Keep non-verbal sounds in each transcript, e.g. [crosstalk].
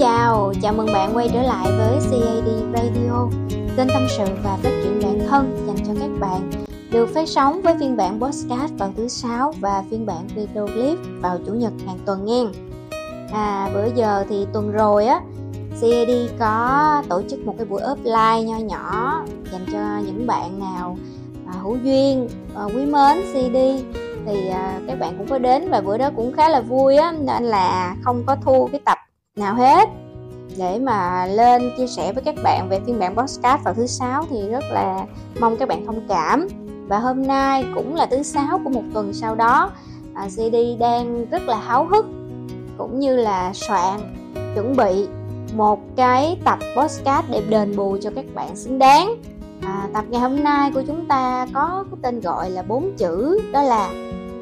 chào, chào mừng bạn quay trở lại với CAD Radio, kênh tâm sự và phát triển bản thân dành cho các bạn, được phát sóng với phiên bản podcast vào thứ sáu và phiên bản video clip vào chủ nhật hàng tuần nghe. À, bữa giờ thì tuần rồi á, CAD có tổ chức một cái buổi offline nho nhỏ dành cho những bạn nào à, hữu duyên, à, quý mến CD thì à, các bạn cũng có đến và bữa đó cũng khá là vui á nên là không có thu cái tập nào hết. Để mà lên chia sẻ với các bạn về phiên bản podcast vào thứ sáu thì rất là mong các bạn thông cảm. Và hôm nay cũng là thứ sáu của một tuần sau đó à, CD đang rất là háo hức cũng như là soạn chuẩn bị một cái tập podcast để đền bù cho các bạn xứng đáng. À, tập ngày hôm nay của chúng ta có cái tên gọi là bốn chữ đó là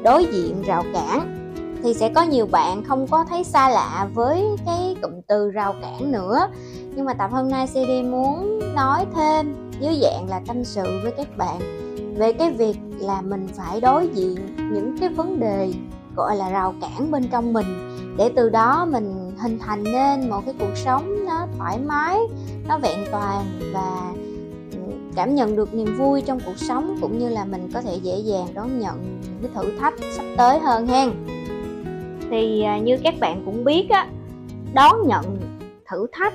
đối diện rào cản thì sẽ có nhiều bạn không có thấy xa lạ với cái cụm từ rào cản nữa. Nhưng mà tập hôm nay CD muốn nói thêm dưới dạng là tâm sự với các bạn về cái việc là mình phải đối diện những cái vấn đề, gọi là, rào cản bên trong mình để từ đó mình hình thành nên một cái cuộc sống nó thoải mái, nó vẹn toàn và ừ, cảm nhận được niềm vui trong cuộc sống cũng như là mình có thể dễ dàng đón nhận những cái thử thách sắp tới hơn hen thì à, như các bạn cũng biết á đón nhận thử thách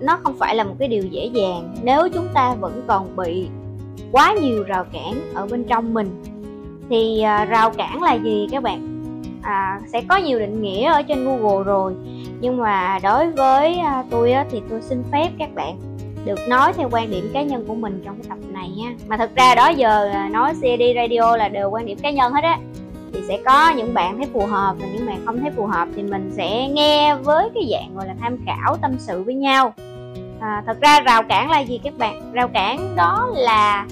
nó không phải là một cái điều dễ dàng nếu chúng ta vẫn còn bị quá nhiều rào cản ở bên trong mình. Thì à, rào cản là gì các bạn? À, sẽ có nhiều định nghĩa ở trên google rồi nhưng mà đối với à, tôi á, thì tôi xin phép các bạn được nói theo quan điểm cá nhân của mình trong cái tập này nha. Mà thật ra đó giờ nói CD radio là đều quan điểm cá nhân hết á thì sẽ có những bạn thấy phù hợp và những bạn không thấy phù hợp thì mình sẽ nghe với cái dạng gọi là tham khảo tâm sự với nhau. À, thật ra rào cản là gì các bạn? Rào cản đó là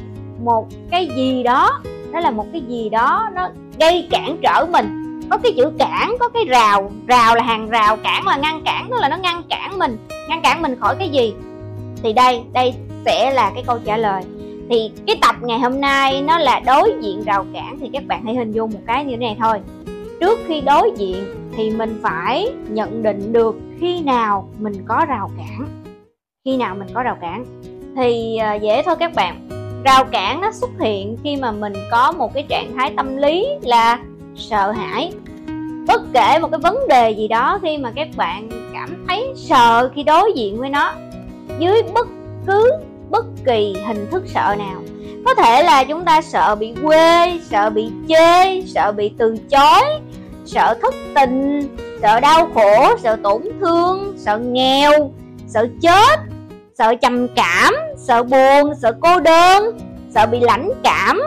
một cái gì đó đó là một cái gì đó nó gây cản trở mình. Có cái chữ cản có cái rào rào là hàng rào cản là ngăn cản tức là nó ngăn cản mình. Ngăn cản mình khỏi cái gì? Thì đây đây sẽ là cái câu trả lời thì cái tập ngày hôm nay nó là đối diện rào cản, thì các bạn hãy hình dung một cái như thế này thôi. Trước khi đối diện thì mình phải nhận định được khi nào mình có rào cản. Khi nào mình có rào cản. Thì à, dễ thôi các bạn. Rào cản nó xuất hiện khi mà mình có một cái trạng thái tâm lý là sợ hãi. Bất kể một cái vấn đề gì đó khi mà các bạn cảm thấy sợ khi đối diện với nó, dưới bất cứ bất kỳ hình thức sợ nào. Có thể là chúng ta sợ bị quê, sợ bị chê, sợ bị từ chối, sợ thất tình, sợ đau khổ, sợ tổn thương, sợ nghèo, sợ chết, sợ trầm cảm, sợ buồn, sợ cô đơn, sợ bị lãnh cảm.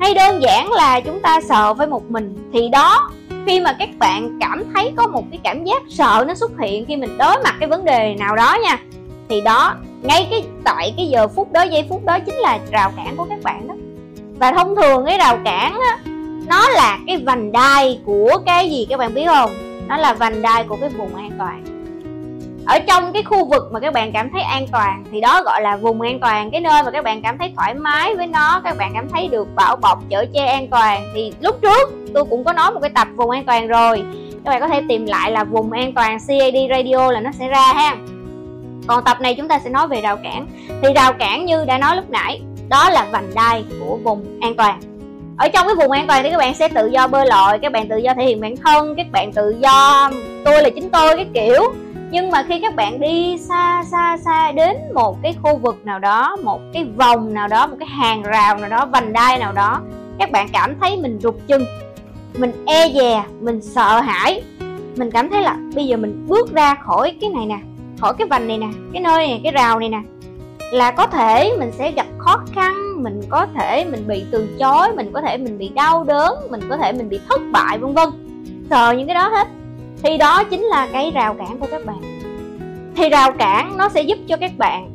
Hay đơn giản là chúng ta sợ với một mình. Thì đó, khi mà các bạn cảm thấy có một cái cảm giác sợ nó xuất hiện khi mình đối mặt cái vấn đề nào đó nha, thì đó ngay cái, tại cái giờ phút đó, giây phút đó chính là rào cản của các bạn đó. Và thông thường cái rào cản á nó là cái vành đai của cái gì các bạn biết không? Nó là vành đai của cái vùng an toàn. Ở trong cái khu vực mà các bạn cảm thấy an toàn thì đó gọi là vùng an toàn. Cái nơi mà các bạn cảm thấy thoải mái với nó, các bạn cảm thấy được bảo bọc, chở che an toàn thì lúc trước tôi cũng có nói một cái tập vùng an toàn rồi. Các bạn có thể tìm lại là vùng an toàn CAD radio là nó sẽ ra ha còn tập này chúng ta sẽ nói về rào cản. Thì rào cản như đã nói lúc nãy, đó là vành đai của vùng an toàn. Ở trong cái vùng an toàn thì các bạn sẽ tự do bơi lội, các bạn tự do thể hiện bản thân, các bạn tự do, tôi là chính tôi cái kiểu. Nhưng mà khi các bạn đi xa xa xa đến một cái khu vực nào đó, một cái vòng nào đó, một cái hàng rào nào đó, vành đai nào đó, các bạn cảm thấy mình rụt chân, mình e dè, mình sợ hãi. Mình cảm thấy là bây giờ mình bước ra khỏi cái này nè khỏi cái vành này nè, cái nơi này, cái rào này nè. Là có thể mình sẽ gặp khó khăn, mình có thể mình bị từ chối, mình có thể mình bị đau đớn, mình có thể mình bị thất bại, vân vân. Sợ những cái đó hết. Thì đó chính là cái rào cản của các bạn. Thì rào cản nó sẽ giúp cho các bạn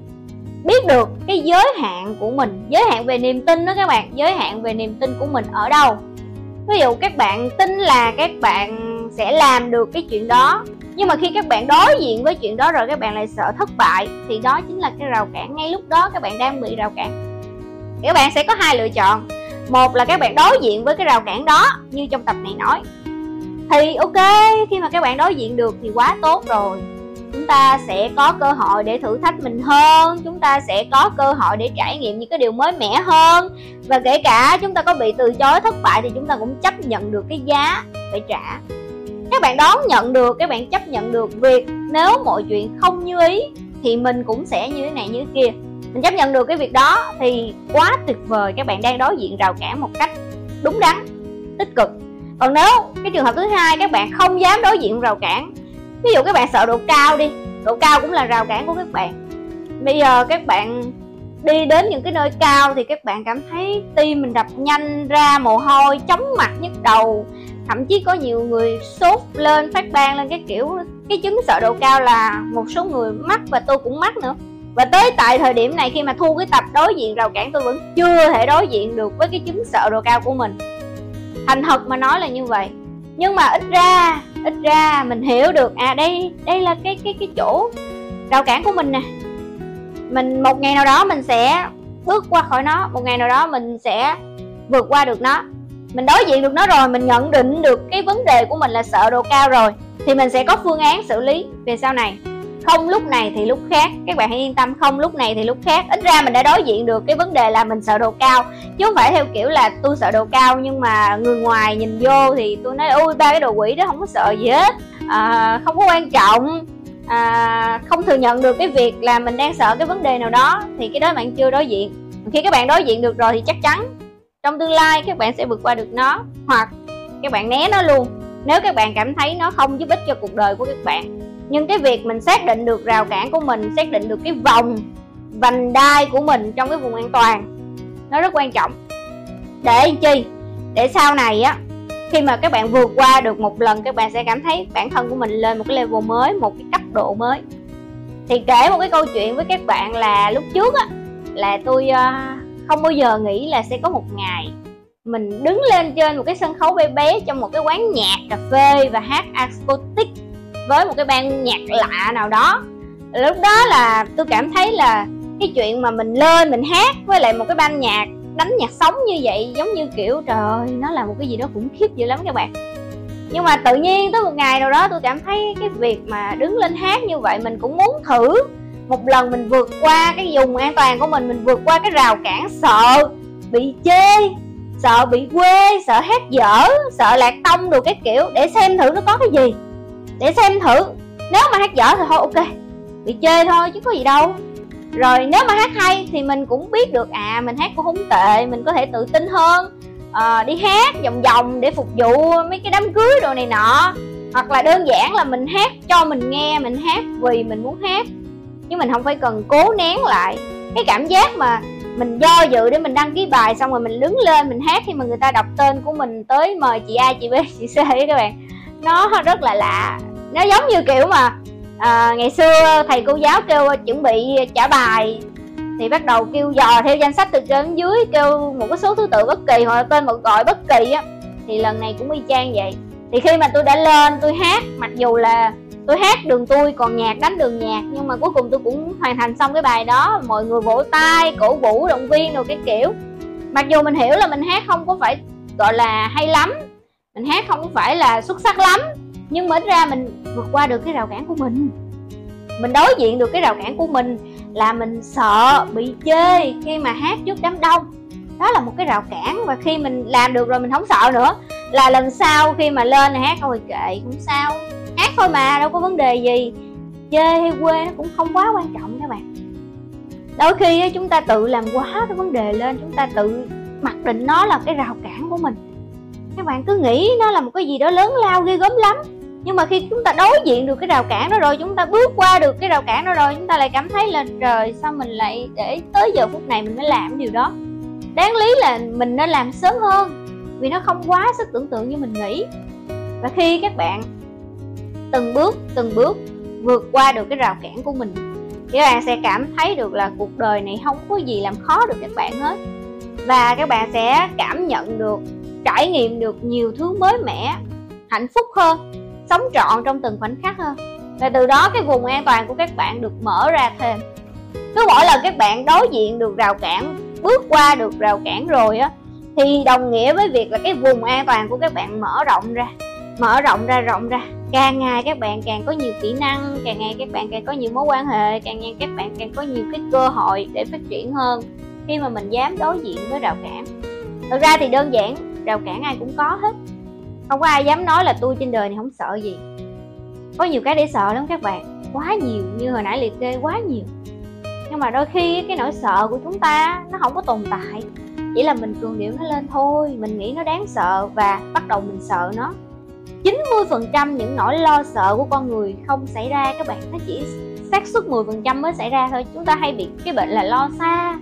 biết được cái giới hạn của mình, giới hạn về niềm tin đó các bạn, giới hạn về niềm tin của mình ở đâu. Ví dụ các bạn tin là các bạn sẽ làm được cái chuyện đó nhưng mà khi các bạn đối diện với chuyện đó rồi các bạn lại sợ thất bại, thì đó chính là cái rào cản. Ngay lúc đó các bạn đang bị rào cản. Các bạn sẽ có hai lựa chọn. Một là các bạn đối diện với cái rào cản đó, như trong tập này nói. Thì ok, khi mà các bạn đối diện được thì quá tốt rồi. Chúng ta sẽ có cơ hội để thử thách mình hơn. Chúng ta sẽ có cơ hội để trải nghiệm những cái điều mới mẻ hơn. Và kể cả chúng ta có bị từ chối thất bại thì chúng ta cũng chấp nhận được cái giá phải trả các bạn đón nhận được, các bạn chấp nhận được việc nếu mọi chuyện không như ý thì mình cũng sẽ như thế này như thế kia. Mình chấp nhận được cái việc đó thì quá tuyệt vời, các bạn đang đối diện rào cản một cách đúng đắn, tích cực. Còn nếu cái trường hợp thứ hai các bạn không dám đối diện rào cản, ví dụ các bạn sợ độ cao đi, độ cao cũng là rào cản của các bạn. Bây giờ các bạn đi đến những cái nơi cao thì các bạn cảm thấy tim mình đập nhanh ra, mồ hôi chóng mặt nhức đầu thậm chí có nhiều người sốt lên, phát ban lên cái kiểu, cái chứng sợ độ cao là một số người mắc và tôi cũng mắc nữa. Và tới tại thời điểm này khi mà thu cái tập đối diện rào cản, tôi vẫn chưa thể đối diện được với cái chứng sợ độ cao của mình. Thành thật mà nói là như vậy. Nhưng mà ít ra ít ra mình hiểu được à đây đây là cái cái cái chỗ rào cản của mình nè. Mình một ngày nào đó mình sẽ bước qua khỏi nó, một ngày nào đó mình sẽ vượt qua được nó mình đối diện được nó rồi mình nhận định được cái vấn đề của mình là sợ độ cao rồi thì mình sẽ có phương án xử lý về sau này. Không lúc này thì lúc khác. Các bạn hãy yên tâm không lúc này thì lúc khác. Ít ra mình đã đối diện được cái vấn đề là mình sợ độ cao. Chứ không phải theo kiểu là tôi sợ độ cao nhưng mà người ngoài nhìn vô thì tôi nói ui ba cái đồ quỷ đó không có sợ gì hết. À, không có quan trọng. À, không thừa nhận được cái việc là mình đang sợ cái vấn đề nào đó. Thì cái đó bạn chưa đối diện. Khi các bạn đối diện được rồi thì chắc chắn trong tương lai các bạn sẽ vượt qua được nó hoặc các bạn né nó luôn nếu các bạn cảm thấy nó không giúp ích cho cuộc đời của các bạn. Nhưng cái việc mình xác định được rào cản của mình xác định được cái vòng vành đai của mình trong cái vùng an toàn nó rất quan trọng. Để chi? Để sau này á khi mà các bạn vượt qua được một lần các bạn sẽ cảm thấy bản thân của mình lên một cái level mới một cái cấp độ mới. Thì kể một cái câu chuyện với các bạn là lúc trước á là tôi uh, không bao giờ nghĩ là sẽ có một ngày mình đứng lên trên một cái sân khấu bé bé trong một cái quán nhạc cà phê và hát acoustic với một cái ban nhạc lạ nào đó. Lúc đó là tôi cảm thấy là cái chuyện mà mình lên mình hát với lại một cái ban nhạc, đánh nhạc sống như vậy giống như kiểu, trời ơi, nó là một cái gì đó khủng khiếp dữ lắm các bạn. Nhưng mà tự nhiên tới một ngày nào đó tôi cảm thấy cái việc mà đứng lên hát như vậy mình cũng muốn thử một lần mình vượt qua cái vùng an toàn của mình mình vượt qua cái rào cản sợ bị chê sợ bị quê sợ hát dở sợ lạc tông đồ cái kiểu. Để xem thử nó có cái gì. Để xem thử. Nếu mà hát dở thì thôi ok. Bị chê thôi chứ có gì đâu. Rồi nếu mà hát hay thì mình cũng biết được à mình hát cũng không tệ mình có thể tự tin hơn. À, đi hát vòng vòng để phục vụ mấy cái đám cưới đồ này nọ. Hoặc là đơn giản là mình hát cho mình nghe mình hát vì mình muốn hát chứ mình không phải cần cố nén lại cái cảm giác mà mình do dự để mình đăng ký bài xong rồi mình đứng lên mình hát khi mà người ta đọc tên của mình tới mời chị A chị B [laughs] chị C ấy các bạn. Nó rất là lạ. Nó giống như kiểu mà à, ngày xưa thầy cô giáo kêu chuẩn bị trả bài thì bắt đầu kêu dò theo danh sách từ trên đến dưới kêu một cái số thứ tự bất kỳ hoặc là tên một gọi bất kỳ á thì lần này cũng y chang vậy. Thì khi mà tôi đã lên tôi hát mặc dù là tôi hát đường tôi, còn nhạc đánh đường nhạc. Nhưng mà cuối cùng tôi cũng hoàn thành xong cái bài đó. Mọi người vỗ tay, cổ vũ, động viên rồi cái kiểu. Mặc dù mình hiểu là mình hát không có phải, gọi là, hay lắm. Mình hát không có phải là xuất sắc lắm. Nhưng mà ít ra mình vượt qua được cái rào cản của mình. Mình đối diện được cái rào cản của mình là mình sợ bị chê khi mà hát trước đám đông. Đó là một cái rào cản và khi mình làm được rồi mình không sợ nữa. Là lần sau khi mà lên hát thôi kệ cũng sao khác thôi mà, đâu có vấn đề gì. Chê hay quê nó cũng không quá quan trọng các bạn. Đôi khi chúng ta tự làm quá cái vấn đề lên, chúng ta tự mặc định nó là cái rào cản của mình. Các bạn cứ nghĩ nó là một cái gì đó lớn lao, ghê gớm lắm. Nhưng mà khi chúng ta đối diện được cái rào cản đó rồi, chúng ta bước qua được cái rào cản đó rồi, chúng ta lại cảm thấy là, trời, sao mình lại để tới giờ phút này mình mới làm điều đó? Đáng lý là mình nên làm sớm hơn, vì nó không quá sức tưởng tượng như mình nghĩ. Và khi các bạn từng bước từng bước vượt qua được cái rào cản của mình. Thì các bạn sẽ cảm thấy được là cuộc đời này không có gì làm khó được các bạn hết. Và các bạn sẽ cảm nhận được, trải nghiệm được nhiều thứ mới mẻ, hạnh phúc hơn, sống trọn trong từng khoảnh khắc hơn. Và từ đó cái vùng an toàn của các bạn được mở ra thêm. Cứ mỗi lần các bạn đối diện được rào cản, bước qua được rào cản rồi á, thì đồng nghĩa với việc là cái vùng an toàn của các bạn mở rộng ra, mở rộng ra rộng ra càng ngày các bạn càng có nhiều kỹ năng, càng ngày các bạn càng có nhiều mối quan hệ, càng ngày các bạn càng có nhiều cái cơ hội để phát triển hơn khi mà mình dám đối diện với rào cản. Thực ra thì đơn giản, rào cản ai cũng có hết. Không có ai dám nói là tôi trên đời này không sợ gì. Có nhiều cái để sợ lắm các bạn. Quá nhiều, như hồi nãy liệt kê quá nhiều. Nhưng mà đôi khi cái nỗi sợ của chúng ta nó không có tồn tại. Chỉ là mình cường điệu nó lên thôi, mình nghĩ nó đáng sợ và bắt đầu mình sợ nó. 90% những nỗi lo sợ của con người không xảy ra, các bạn nó chỉ xác suất 10% mới xảy ra thôi. Chúng ta hay bị cái bệnh là lo xa.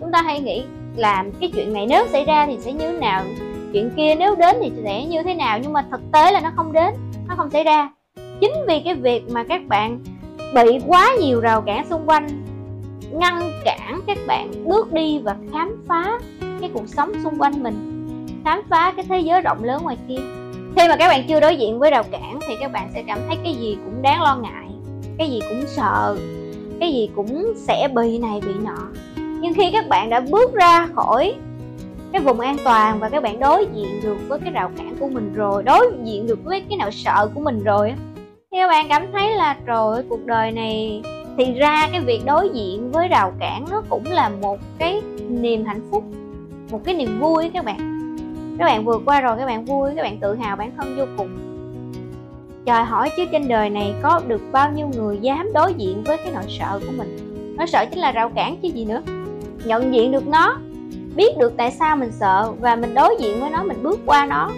Chúng ta hay nghĩ làm cái chuyện này nếu xảy ra thì sẽ như thế nào, chuyện kia nếu đến thì sẽ như thế nào, nhưng mà thực tế là nó không đến, nó không xảy ra. Chính vì cái việc mà các bạn bị quá nhiều rào cản xung quanh, ngăn cản các bạn bước đi và khám phá cái cuộc sống xung quanh mình, khám phá cái thế giới rộng lớn ngoài kia khi mà các bạn chưa đối diện với rào cản thì các bạn sẽ cảm thấy cái gì cũng đáng lo ngại, cái gì cũng sợ, cái gì cũng sẽ bị này, bị nọ. Nhưng khi các bạn đã bước ra khỏi cái vùng an toàn và các bạn đối diện được với cái rào cản của mình rồi, đối diện được với cái nỗi sợ của mình rồi thì các bạn cảm thấy là, trời cuộc đời này thì ra cái việc đối diện với rào cản nó cũng là một cái niềm hạnh phúc, một cái niềm vui các bạn các bạn vượt qua rồi các bạn vui các bạn tự hào bản thân vô cùng. Trời hỏi chứ trên đời này có được bao nhiêu người dám đối diện với cái nỗi sợ của mình? Nỗi sợ chính là rào cản chứ gì nữa. Nhận diện được nó biết được tại sao mình sợ và mình đối diện với nó mình bước qua nó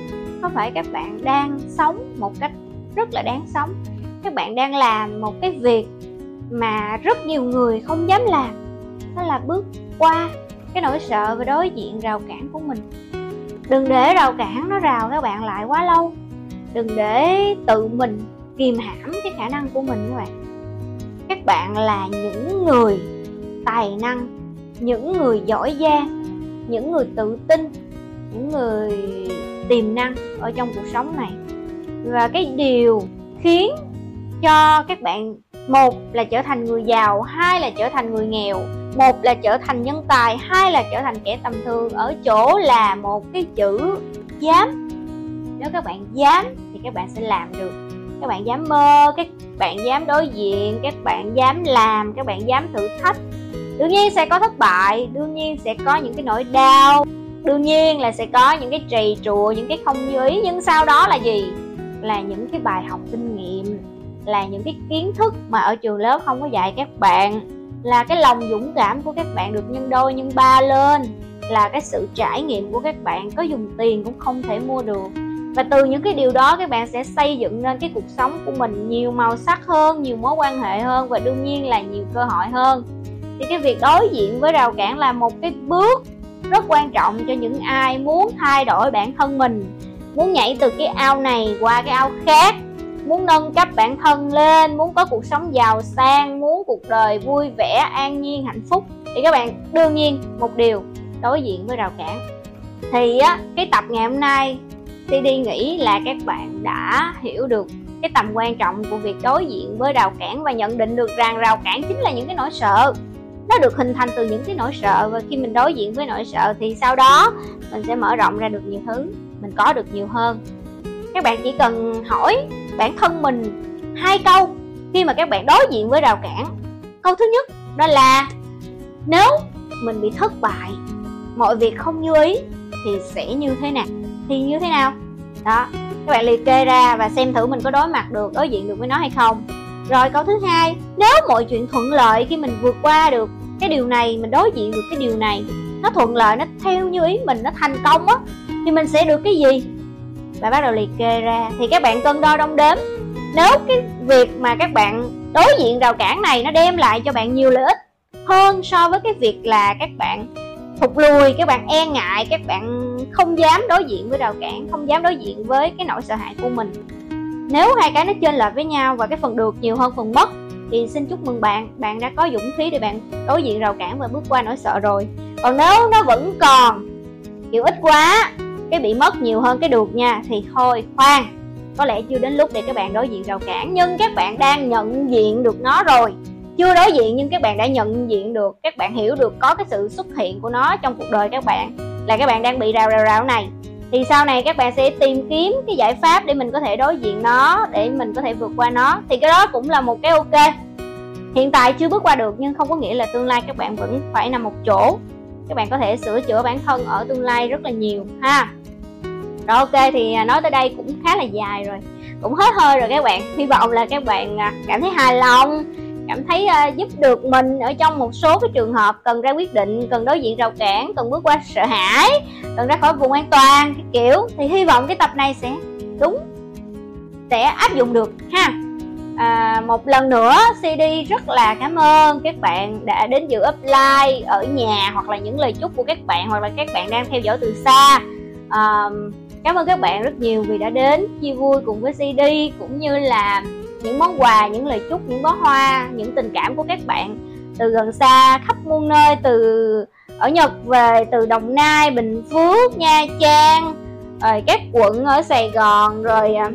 có phải các bạn đang sống một cách rất là đáng sống? Các bạn đang làm một cái việc mà rất nhiều người không dám làm. Đó là bước qua cái nỗi sợ và đối diện rào cản của mình đừng để rào cản, nó rào các bạn lại quá lâu. Đừng để tự mình kìm hãm cái khả năng của mình các bạn. Các bạn là những người tài năng, những người giỏi giang, những người tự tin, những người tiềm năng ở trong cuộc sống này. Và cái điều khiến cho các bạn, một là trở thành người giàu, hai là trở thành người nghèo một là trở thành nhân tài, hai là trở thành kẻ tầm thường. Ở chỗ là một cái chữ dám nếu các bạn dám thì các bạn sẽ làm được. Các bạn dám mơ, các bạn dám đối diện, các bạn dám làm, các bạn dám thử thách. Đương nhiên sẽ có thất bại, đương nhiên sẽ có những cái nỗi đau, đương nhiên là sẽ có những cái trì trùa những cái không như ý. Nhưng sau đó là gì? Là những cái bài học kinh nghiệm, là những cái kiến thức mà ở trường lớp không có dạy các bạn là cái lòng dũng cảm của các bạn được nhân đôi nhân ba lên, là cái sự trải nghiệm của các bạn, có dùng tiền cũng không thể mua được. Và từ những cái điều đó, các bạn sẽ xây dựng nên cái cuộc sống của mình nhiều màu sắc hơn, nhiều mối quan hệ hơn và đương nhiên là nhiều cơ hội hơn. Thì cái việc đối diện với rào cản là một cái bước rất quan trọng cho những ai muốn thay đổi bản thân mình, muốn nhảy từ cái ao này qua cái ao khác muốn nâng cấp bản thân lên, muốn có cuộc sống giàu sang, muốn cuộc đời vui vẻ, an nhiên, hạnh phúc. Thì các bạn, đương nhiên một điều, đối diện với rào cản. Thì á, cái tập ngày hôm nay CD nghĩ là các bạn đã hiểu được cái tầm quan trọng của việc đối diện với rào cản và nhận định được rằng rào cản chính là những cái nỗi sợ. Nó được hình thành từ những cái nỗi sợ và khi mình đối diện với nỗi sợ thì sau đó mình sẽ mở rộng ra được nhiều thứ, mình có được nhiều hơn. Các bạn chỉ cần hỏi bản thân mình hai câu khi mà các bạn đối diện với rào cản. Câu thứ nhất, đó là, nếu mình bị thất bại, mọi việc không như ý thì sẽ như thế nào? Thì như thế nào? Đó, các bạn liệt kê ra và xem thử mình có đối mặt được, đối diện được với nó hay không. Rồi câu thứ hai, nếu mọi chuyện thuận lợi khi mình vượt qua được cái điều này, mình đối diện được cái điều này, nó thuận lợi, nó theo như ý mình, nó thành công á, thì mình sẽ được cái gì? Và bắt đầu liệt kê ra, thì các bạn cân đo đong đếm. Nếu cái việc mà các bạn đối diện rào cản này nó đem lại cho bạn nhiều lợi ích hơn so với cái việc là các bạn thụt lùi, các bạn e ngại, các bạn không dám đối diện với rào cản, không dám đối diện với cái nỗi sợ hãi của mình. Nếu hai cái nó chênh lệch với nhau và cái phần được nhiều hơn phần mất, thì xin chúc mừng bạn. Bạn đã có dũng khí để bạn đối diện rào cản và bước qua nỗi sợ rồi. Còn nếu nó vẫn còn, kiểu ít quá cái bị mất nhiều hơn cái được nha, thì thôi, khoan. Có lẽ chưa đến lúc để các bạn đối diện rào cản, nhưng các bạn đang nhận diện được nó rồi. Chưa đối diện nhưng các bạn đã nhận diện được, các bạn hiểu được có cái sự xuất hiện của nó trong cuộc đời các bạn, là các bạn đang bị rào rào rào này. Thì sau này các bạn sẽ tìm kiếm cái giải pháp để mình có thể đối diện nó, để mình có thể vượt qua nó. Thì cái đó cũng là một cái ok. Hiện tại chưa bước qua được, nhưng không có nghĩa là tương lai các bạn vẫn phải nằm một chỗ các bạn có thể sửa chữa bản thân ở tương lai rất là nhiều ha. Rồi ok thì à, nói tới đây cũng khá là dài rồi. Cũng hết hơi rồi các bạn. Hy vọng là các bạn à, cảm thấy hài lòng cảm thấy uh, giúp được mình ở trong một số cái trường hợp cần ra quyết định cần đối diện rào cản cần bước qua sợ hãi cần ra khỏi vùng an toàn cái kiểu. Thì hy vọng cái tập này sẽ đúng sẽ áp dụng được ha à, một lần nữa CD rất là cảm ơn các bạn đã đến dự upline ở nhà hoặc là những lời chúc của các bạn hoặc là các bạn đang theo dõi từ xa. À, cảm ơn các bạn rất nhiều vì đã đến chia vui cùng với CD cũng như là những món quà những lời chúc những bó hoa những tình cảm của các bạn từ gần xa khắp muôn nơi từ ở Nhật về từ Đồng Nai Bình Phước Nha Trang rồi các quận ở Sài Gòn rồi à,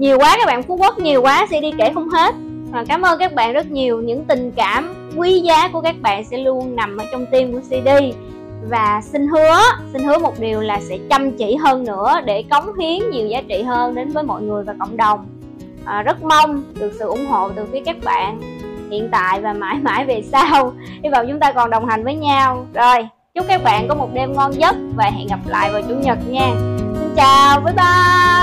nhiều quá các bạn Phú Quốc nhiều quá sẽ đi kể không hết. Và cảm ơn các bạn rất nhiều. Những tình cảm quý giá của các bạn sẽ luôn nằm ở trong tim của CD và xin hứa xin hứa một điều là sẽ chăm chỉ hơn nữa để cống hiến nhiều giá trị hơn đến với mọi người và cộng đồng. À, rất mong được sự ủng hộ từ phía các bạn hiện tại và mãi [laughs] mãi về sau. Hy vọng chúng ta còn đồng hành với nhau. Rồi chúc các bạn có một đêm ngon giấc và hẹn gặp lại vào chủ nhật nha. Xin chào bye bye.